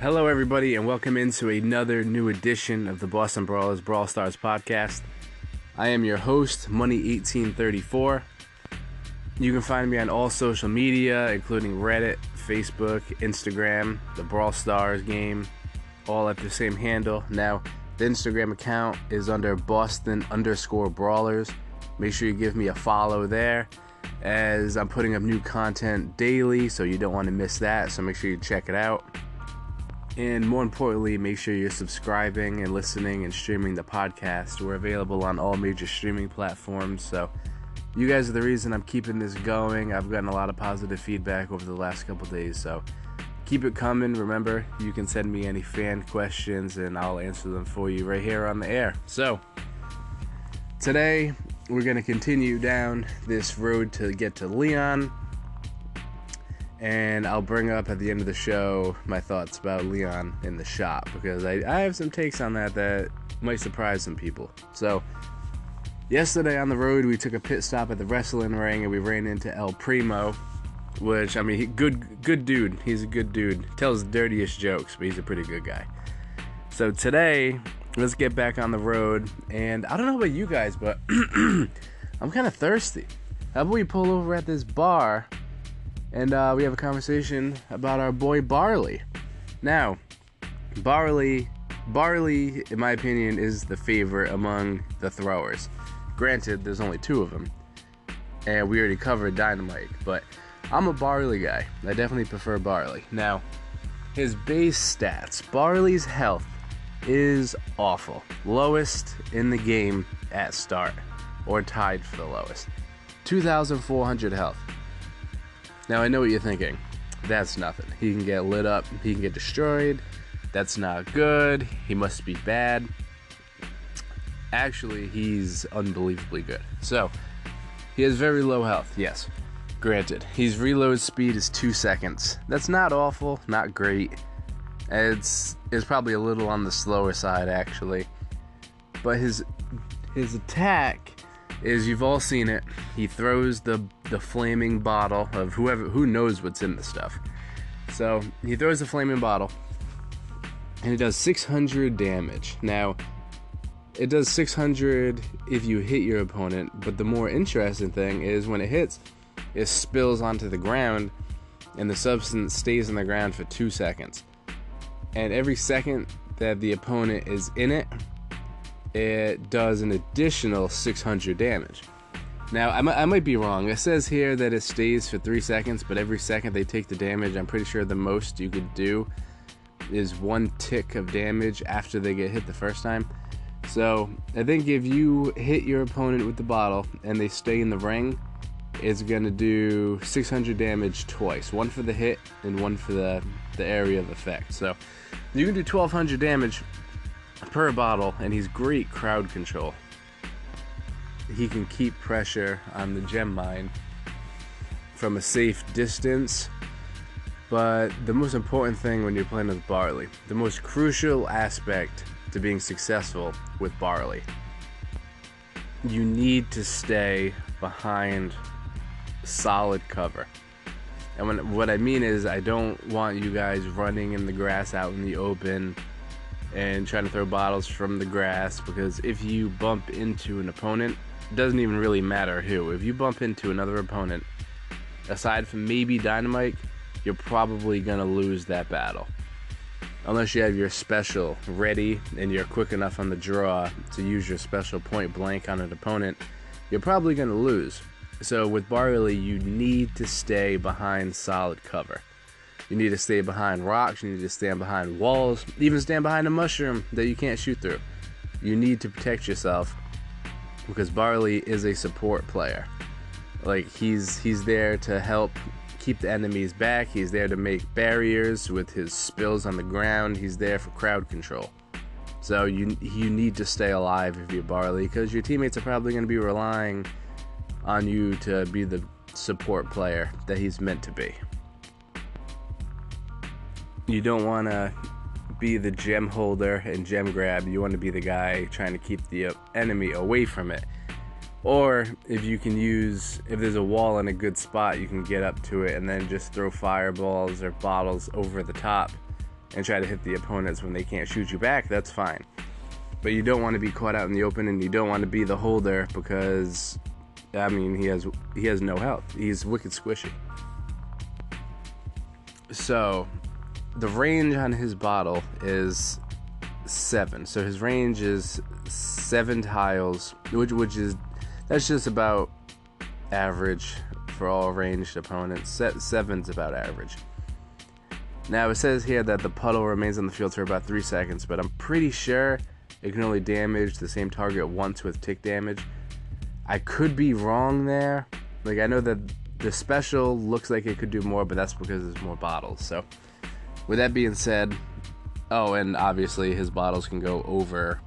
Hello, everybody, and welcome into another new edition of the Boston Brawlers Brawl Stars podcast. I am your host, Money1834. You can find me on all social media, including Reddit, Facebook, Instagram, the Brawl Stars game, all at the same handle. Now, the Instagram account is under Boston underscore Brawlers. Make sure you give me a follow there as I'm putting up new content daily, so you don't want to miss that. So make sure you check it out. And more importantly, make sure you're subscribing and listening and streaming the podcast. We're available on all major streaming platforms. So you guys are the reason I'm keeping this going. I've gotten a lot of positive feedback over the last couple days. So keep it coming. Remember, you can send me any fan questions and I'll answer them for you right here on the air. So today we're going to continue down this road to get to Leon. And I'll bring up at the end of the show my thoughts about Leon in the shop because I, I have some takes on that that might surprise some people. So, yesterday on the road, we took a pit stop at the wrestling ring and we ran into El Primo, which, I mean, he, good, good dude. He's a good dude. Tells dirtiest jokes, but he's a pretty good guy. So, today, let's get back on the road. And I don't know about you guys, but I'm kind of thirsty. How about we pull over at this bar and uh, we have a conversation about our boy Barley? Now, Barley, Barley, in my opinion, is the favorite among the throwers. Granted, there's only two of them, and we already covered Dynamite, but I'm a Barley guy. I definitely prefer Barley. Now, his base stats Barley's health is awful. Lowest in the game at start, or tied for the lowest. 2,400 health. Now I know what you're thinking. That's nothing. He can get lit up, he can get destroyed. That's not good. He must be bad. Actually, he's unbelievably good. So, he has very low health, yes. Granted, his reload speed is two seconds. That's not awful, not great. It's is probably a little on the slower side actually. But his his attack is you've all seen it. He throws the the flaming bottle of whoever who knows what's in the stuff. So he throws the flaming bottle and it does 600 damage. Now it does 600 if you hit your opponent, but the more interesting thing is when it hits, it spills onto the ground and the substance stays in the ground for two seconds and every second that the opponent is in it, it does an additional 600 damage. Now, I might, might be wrong. It says here that it stays for three seconds, but every second they take the damage, I'm pretty sure the most you could do is one tick of damage after they get hit the first time. So, I think if you hit your opponent with the bottle and they stay in the ring, it's going to do 600 damage twice one for the hit and one for the, the area of effect. So, you can do 1200 damage per bottle, and he's great crowd control. He can keep pressure on the gem mine from a safe distance. But the most important thing when you're playing with Barley, the most crucial aspect to being successful with Barley, you need to stay behind solid cover. And when, what I mean is, I don't want you guys running in the grass out in the open and trying to throw bottles from the grass because if you bump into an opponent, it doesn't even really matter who. If you bump into another opponent, aside from maybe Dynamite, you're probably going to lose that battle. Unless you have your special ready and you're quick enough on the draw to use your special point blank on an opponent, you're probably going to lose. So with Barley, you need to stay behind solid cover. You need to stay behind rocks, you need to stand behind walls, even stand behind a mushroom that you can't shoot through. You need to protect yourself because Barley is a support player. Like he's he's there to help keep the enemies back. He's there to make barriers with his spills on the ground. He's there for crowd control. So you you need to stay alive if you're Barley because your teammates are probably going to be relying on you to be the support player that he's meant to be. You don't want to be the gem holder and gem grab. You want to be the guy trying to keep the uh, enemy away from it. Or if you can use, if there's a wall in a good spot, you can get up to it and then just throw fireballs or bottles over the top and try to hit the opponents when they can't shoot you back, that's fine. But you don't want to be caught out in the open, and you don't want to be the holder because, I mean, he has he has no health. He's wicked squishy. So, the range on his bottle is seven. So his range is seven tiles, which which is that's just about average for all ranged opponents. Set seven's about average. Now it says here that the puddle remains on the field for about three seconds, but I'm pretty sure it can only damage the same target once with tick damage. I could be wrong there. Like I know that the special looks like it could do more, but that's because there's more bottles. So with that being said, oh, and obviously his bottles can go over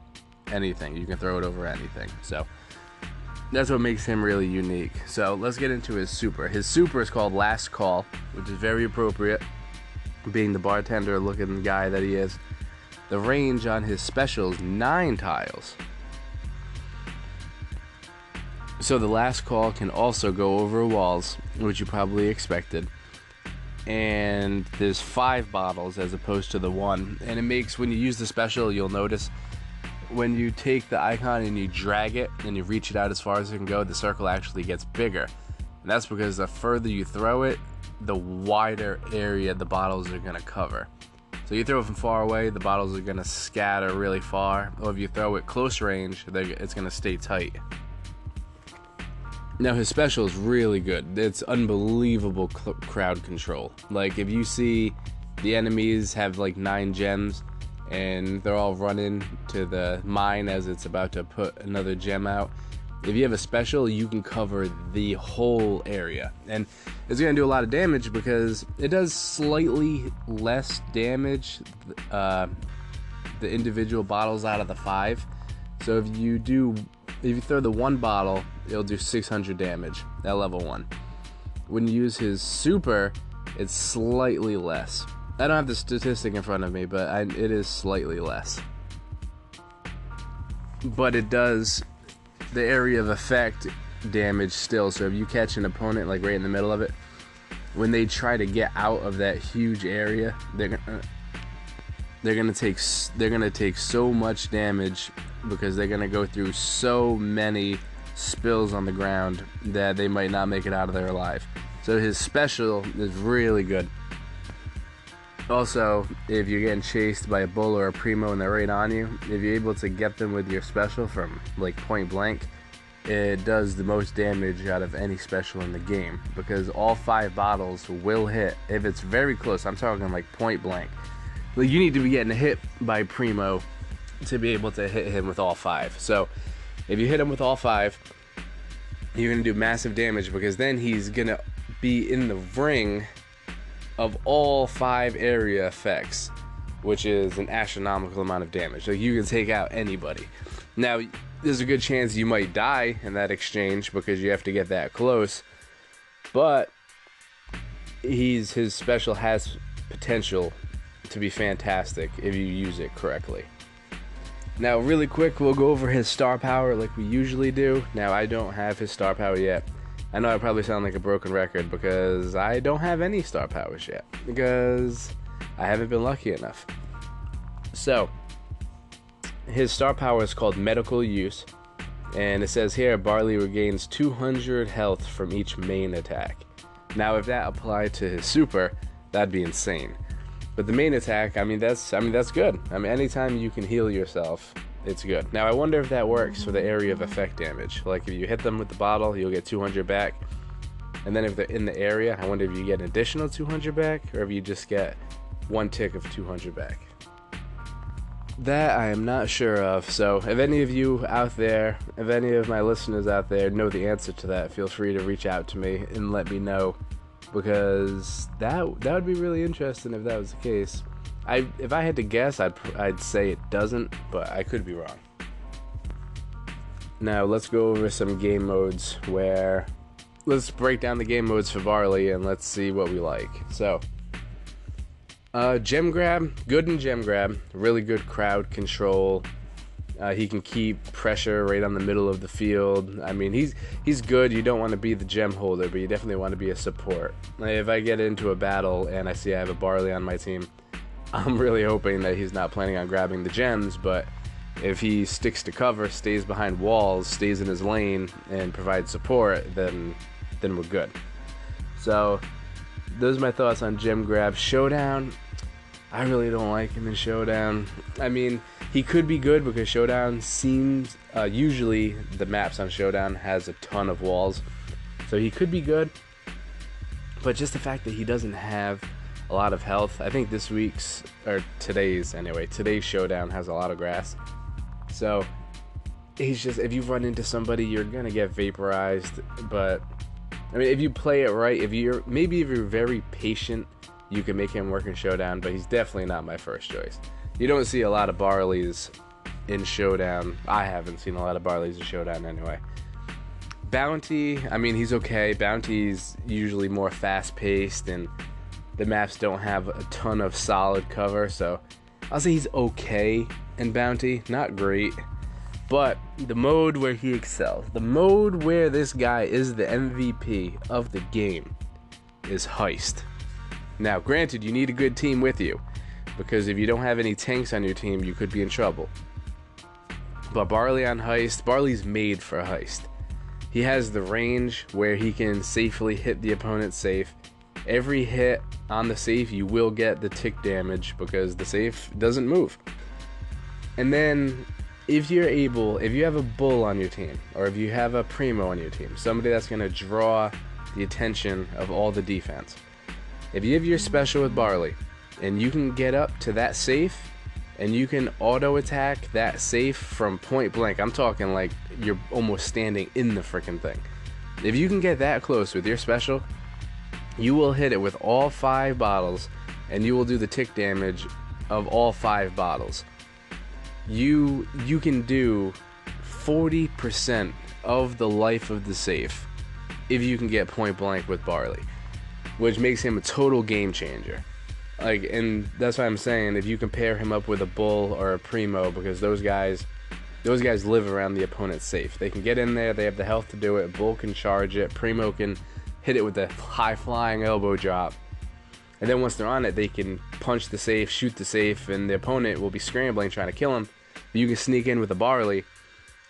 anything. You can throw it over anything. So that's what makes him really unique. So let's get into his super. His super is called Last Call, which is very appropriate, being the bartender looking guy that he is. The range on his special is nine tiles. So the last call can also go over walls, which you probably expected. And there's five bottles as opposed to the one. And it makes, when you use the special, you'll notice when you take the icon and you drag it and you reach it out as far as it can go, the circle actually gets bigger. And that's because the further you throw it, the wider area the bottles are going to cover. So you throw it from far away, the bottles are going to scatter really far. Or if you throw it close range, it's going to stay tight. Now his special is really good. It's unbelievable cl- crowd control. Like if you see the enemies have like nine gems and they're all running to the mine as it's about to put another gem out. If you have a special, you can cover the whole area. And it's going to do a lot of damage because it does slightly less damage uh, the individual bottles out of the five. So if you do, if you throw the one bottle, it'll do 600 damage at level one. When you use his super, it's slightly less. I don't have the statistic in front of me, but I, it is slightly less. But it does the area of effect damage still. So if you catch an opponent like right in the middle of it, when they try to get out of that huge area, they're gonna uh, they're gonna take they're gonna take so much damage because they're gonna go through so many spills on the ground that they might not make it out of there alive. So his special is really good. Also, if you're getting chased by a bull or a primo and they're right on you, if you're able to get them with your special from like point blank, it does the most damage out of any special in the game because all five bottles will hit if it's very close. I'm talking like point blank. Like you need to be getting hit by primo to be able to hit him with all five. So if you hit him with all five, you're gonna do massive damage because then he's gonna be in the ring of all five area effects, which is an astronomical amount of damage. So you can take out anybody. Now, there's a good chance you might die in that exchange because you have to get that close, but he's his special has potential to be fantastic if you use it correctly. Now, really quick, we'll go over his star power like we usually do. Now, I don't have his star power yet. I know I probably sound like a broken record because I don't have any star powers yet because I haven't been lucky enough. So, his star power is called Medical Use, and it says here Barley regains 200 health from each main attack. Now, if that applied to his super, that'd be insane. But the main attack, I mean, that's I mean that's good. I mean, anytime you can heal yourself, it's good. Now I wonder if that works for the area of effect damage. Like if you hit them with the bottle, you'll get 200 back. And then if they're in the area, I wonder if you get an additional 200 back or if you just get one tick of 200 back. That I am not sure of. So if any of you out there, if any of my listeners out there know the answer to that, feel free to reach out to me and let me know because that that would be really interesting if that was the case. I if I had to guess, I'd I'd say it doesn't, but I could be wrong. Now let's go over some game modes where let's break down the game modes for Barley and let's see what we like. So, uh, gem grab, good in gem grab, really good crowd control. Uh, he can keep pressure right on the middle of the field. I mean, he's he's good. You don't want to be the gem holder, but you definitely want to be a support. Like if I get into a battle and I see I have a Barley on my team, I'm really hoping that he's not planning on grabbing the gems, but if he sticks to cover, stays behind walls, stays in his lane, and provides support, then then we're good. So those are my thoughts on Gem Grab. Showdown, I really don't like him in Showdown. I mean, he could be good because Showdown seems uh, usually the maps on Showdown has a ton of walls, so he could be good. But just the fact that he doesn't have a lot of health. I think this week's or today's anyway, today's showdown has a lot of grass. So he's just if you run into somebody, you're gonna get vaporized. But I mean, if you play it right, if you're maybe if you're very patient, you can make him work in showdown. But he's definitely not my first choice. You don't see a lot of Barleys in showdown. I haven't seen a lot of Barleys in showdown anyway. Bounty, I mean, he's okay. Bounty's usually more fast paced and the maps don't have a ton of solid cover, so I'll say he's okay in Bounty, not great. But the mode where he excels, the mode where this guy is the MVP of the game, is Heist. Now, granted, you need a good team with you, because if you don't have any tanks on your team, you could be in trouble. But Barley on Heist, Barley's made for Heist. He has the range where he can safely hit the opponent safe every hit on the safe you will get the tick damage because the safe doesn't move. And then if you're able, if you have a bull on your team, or if you have a primo on your team, somebody that's going to draw the attention of all the defense. If you have your special with Barley, and you can get up to that safe, and you can auto attack that safe from point blank, I'm talking like you're almost standing in the freaking thing. If you can get that close with your special, you will hit it with all five bottles and you will do the tick damage of all five bottles. You you can do 40% of the life of the safe if you can get point blank with Barley, which makes him a total game changer. Like and that's why I'm saying if you compare him up with a bull or a primo because those guys those guys live around the opponent's safe. They can get in there, they have the health to do it. Bull can charge it, primo can hit it with a high flying elbow drop. And then once they're on it, they can punch the safe, shoot the safe, and the opponent will be scrambling trying to kill him. But you can sneak in with a barley,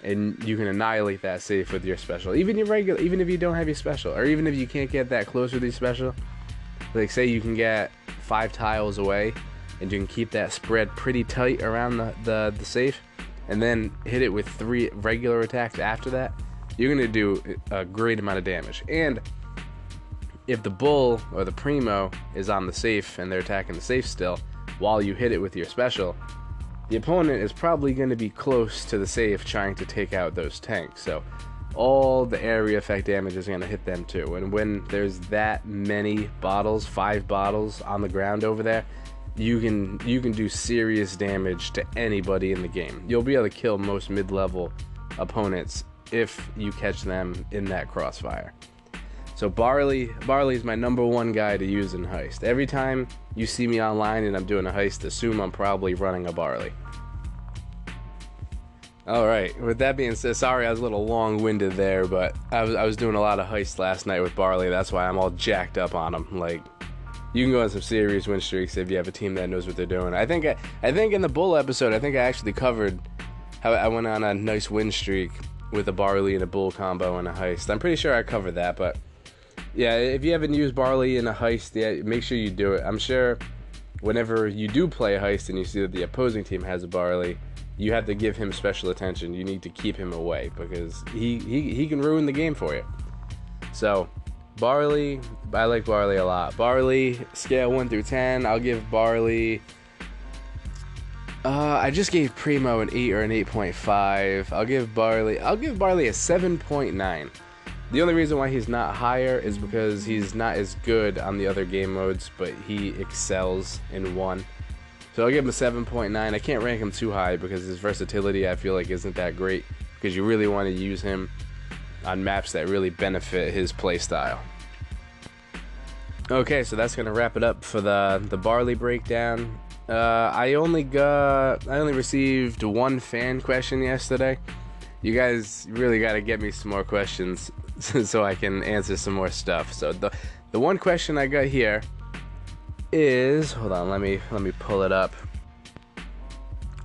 and you can annihilate that safe with your special. Even your regular, even if you don't have your special, or even if you can't get that close with your special. Like say you can get five tiles away, and you can keep that spread pretty tight around the, the, the safe, and then hit it with three regular attacks after that. You're gonna do a great amount of damage. And if the bull or the primo is on the safe and they're attacking the safe still while you hit it with your special, the opponent is probably going to be close to the safe trying to take out those tanks. So all the area effect damage is going to hit them too. And when there's that many bottles, five bottles on the ground over there, you can you can do serious damage to anybody in the game. You'll be able to kill most mid-level opponents if you catch them in that crossfire. So Barley, Barley is my number one guy to use in heist. Every time you see me online and I'm doing a heist, assume I'm probably running a Barley. All right. With that being said, sorry I was a little long-winded there, but I was I was doing a lot of heists last night with Barley. That's why I'm all jacked up on him. Like, you can go on some serious win streaks if you have a team that knows what they're doing. I think I, I think in the Bull episode, I think I actually covered how I went on a nice win streak with a Barley and a Bull combo and a heist. I'm pretty sure I covered that, but yeah, if you haven't used barley in a heist yet, make sure you do it. I'm sure whenever you do play a heist and you see that the opposing team has a barley, you have to give him special attention. You need to keep him away because he, he, he can ruin the game for you. So, barley, I like barley a lot. Barley, scale 1 through 10, I'll give barley. Uh, I just gave Primo an 8 or an 8.5. I'll give Barley. I'll give Barley a 7.9. The only reason why he's not higher is because he's not as good on the other game modes, but he excels in one. So I'll give him a 7.9. I can't rank him too high because his versatility I feel like isn't that great because you really want to use him on maps that really benefit his playstyle. Okay, so that's gonna wrap it up for the the barley breakdown. Uh, I only got I only received one fan question yesterday. You guys really got to get me some more questions so I can answer some more stuff. So the the one question I got here is hold on, let me let me pull it up.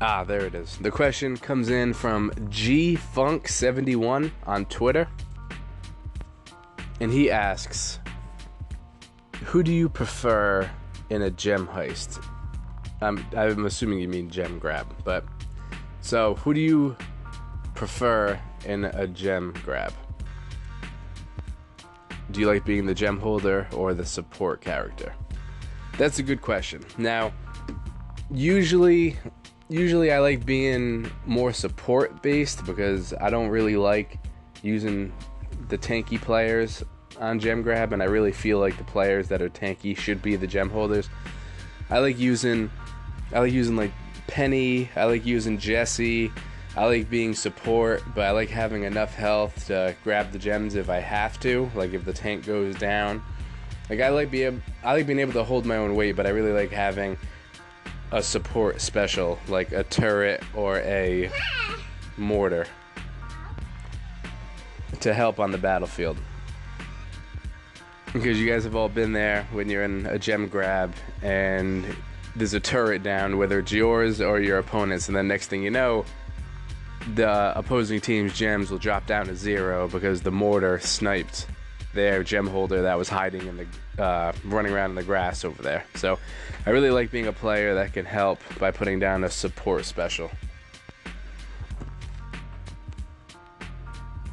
Ah, there it is. The question comes in from G Funk 71 on Twitter. And he asks, "Who do you prefer in a gem heist?" I'm I'm assuming you mean gem grab, but so who do you prefer in a gem grab? Do you like being the gem holder or the support character? That's a good question. Now, usually usually I like being more support based because I don't really like using the tanky players on gem grab and I really feel like the players that are tanky should be the gem holders. I like using I like using like Penny, I like using Jesse, I like being support, but I like having enough health to grab the gems if I have to, like if the tank goes down. Like I like being I like being able to hold my own weight, but I really like having a support special like a turret or a mortar to help on the battlefield. Because you guys have all been there when you're in a gem grab and there's a turret down, whether it's yours or your opponent's, and then next thing you know, the opposing team's gems will drop down to zero because the mortar sniped their gem holder that was hiding in the uh, running around in the grass over there. So I really like being a player that can help by putting down a support special.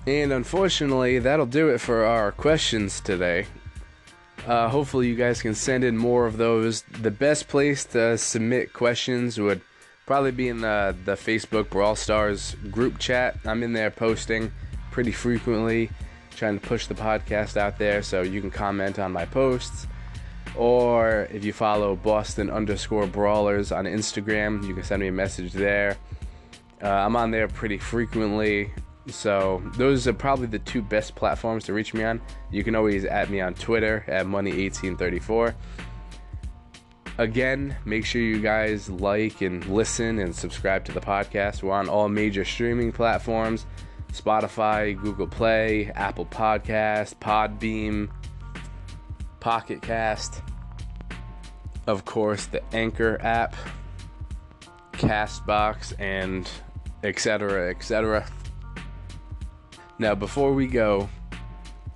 And unfortunately, that'll do it for our questions today. Uh, hopefully, you guys can send in more of those. The best place to submit questions would probably be in the, the Facebook Brawl Stars group chat. I'm in there posting pretty frequently, trying to push the podcast out there so you can comment on my posts. Or if you follow Boston underscore brawlers on Instagram, you can send me a message there. Uh, I'm on there pretty frequently. So those are probably the two best platforms to reach me on. You can always add me on Twitter at money1834. Again, make sure you guys like and listen and subscribe to the podcast. We're on all major streaming platforms Spotify, Google Play, Apple Podcast, Podbean, Pocket Cast, of course, the Anchor app, Castbox, and etc. etc. Now, before we go,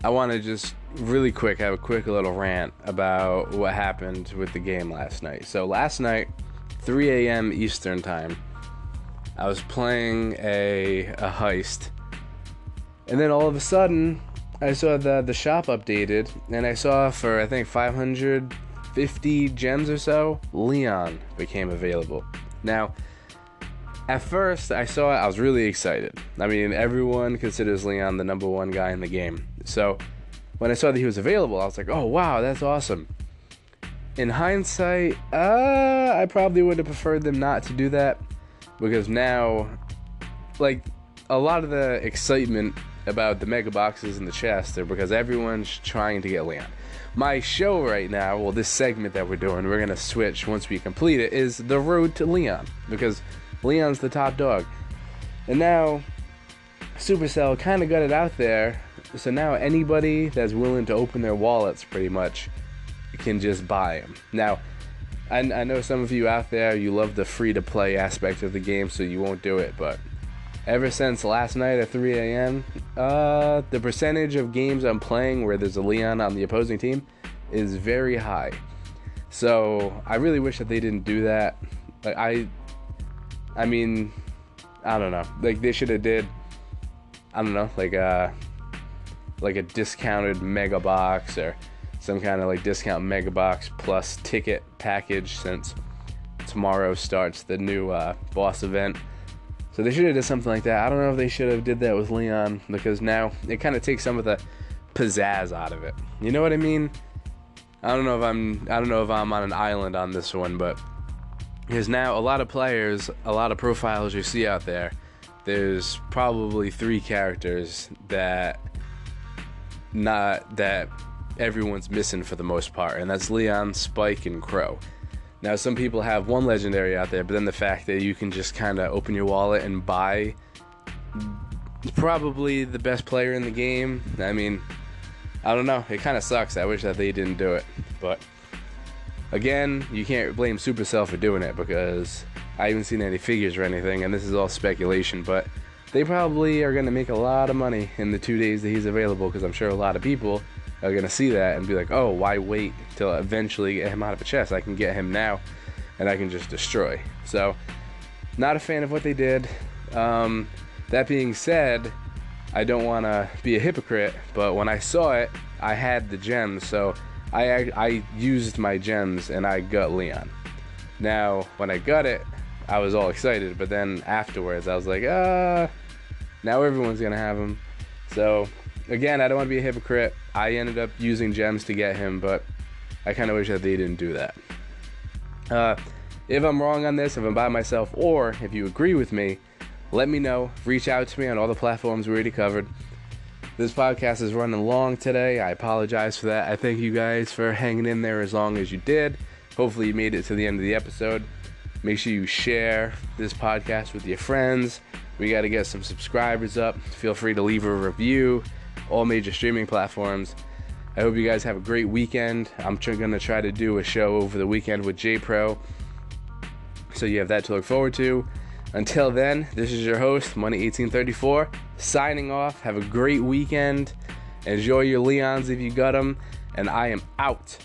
I want to just really quick have a quick little rant about what happened with the game last night. So, last night, 3 a.m. Eastern Time, I was playing a, a heist, and then all of a sudden, I saw the the shop updated, and I saw for I think 550 gems or so, Leon became available. Now, at first I saw it, I was really excited. I mean, everyone considers Leon the number one guy in the game. So when I saw that he was available, I was like, oh wow, that's awesome. In hindsight, uh, I probably would have preferred them not to do that because now, like, a lot of the excitement about the mega boxes in the chest because everyone's trying to get Leon. My show right now, well, this segment that we're doing, we're gonna switch once we complete it, is the road to Leon because Leon's the top dog. And now, Supercell kind of got it out there, so now anybody that's willing to open their wallets pretty much can just buy them. Now, I, I know some of you out there, you love the free to play aspect of the game, so you won't do it, but ever since last night at 3 a.m., uh, the percentage of games I'm playing where there's a Leon on the opposing team is very high. So I really wish that they didn't do that. Like I, I mean, I don't know. Like they should have did. I don't know, like a like a discounted mega box or some kind of like discount mega box plus ticket package since tomorrow starts the new uh, boss event. So they should have did something like that. I don't know if they should have did that with Leon because now it kind of takes some of the pizzazz out of it. You know what I mean? I don't know if I'm I don't know if I'm on an island on this one, but because now a lot of players, a lot of profiles you see out there, there's probably three characters that not that everyone's missing for the most part, and that's Leon, Spike, and Crow. Now, some people have one legendary out there, but then the fact that you can just kind of open your wallet and buy probably the best player in the game. I mean, I don't know. It kind of sucks. I wish that they didn't do it. But Again, you can't blame Supercell for doing it because I haven't seen any figures or anything, and this is all speculation. But they probably are going to make a lot of money in the two days that he's available because I'm sure a lot of people are going to see that and be like, oh, why wait till eventually get him out of a chest? I can get him now and I can just destroy. So, not a fan of what they did. Um, that being said, I don't want to be a hypocrite, but when I saw it, I had the gems, so I I used my gems and I got Leon. Now, when I got it, I was all excited, but then afterwards, I was like, ah, now everyone's gonna have him. So, again, I don't want to be a hypocrite. I ended up using gems to get him, but I kind of wish that they didn't do that. Uh, if I'm wrong on this, if I'm by myself, or if you agree with me, let me know. Reach out to me on all the platforms we already covered. This podcast is running long today. I apologize for that. I thank you guys for hanging in there as long as you did. Hopefully, you made it to the end of the episode. Make sure you share this podcast with your friends. We got to get some subscribers up. Feel free to leave a review. All major streaming platforms. I hope you guys have a great weekend. I'm going to try to do a show over the weekend with J Pro. So you have that to look forward to. Until then, this is your host, Money1834, signing off. Have a great weekend. Enjoy your Leons if you got them. And I am out.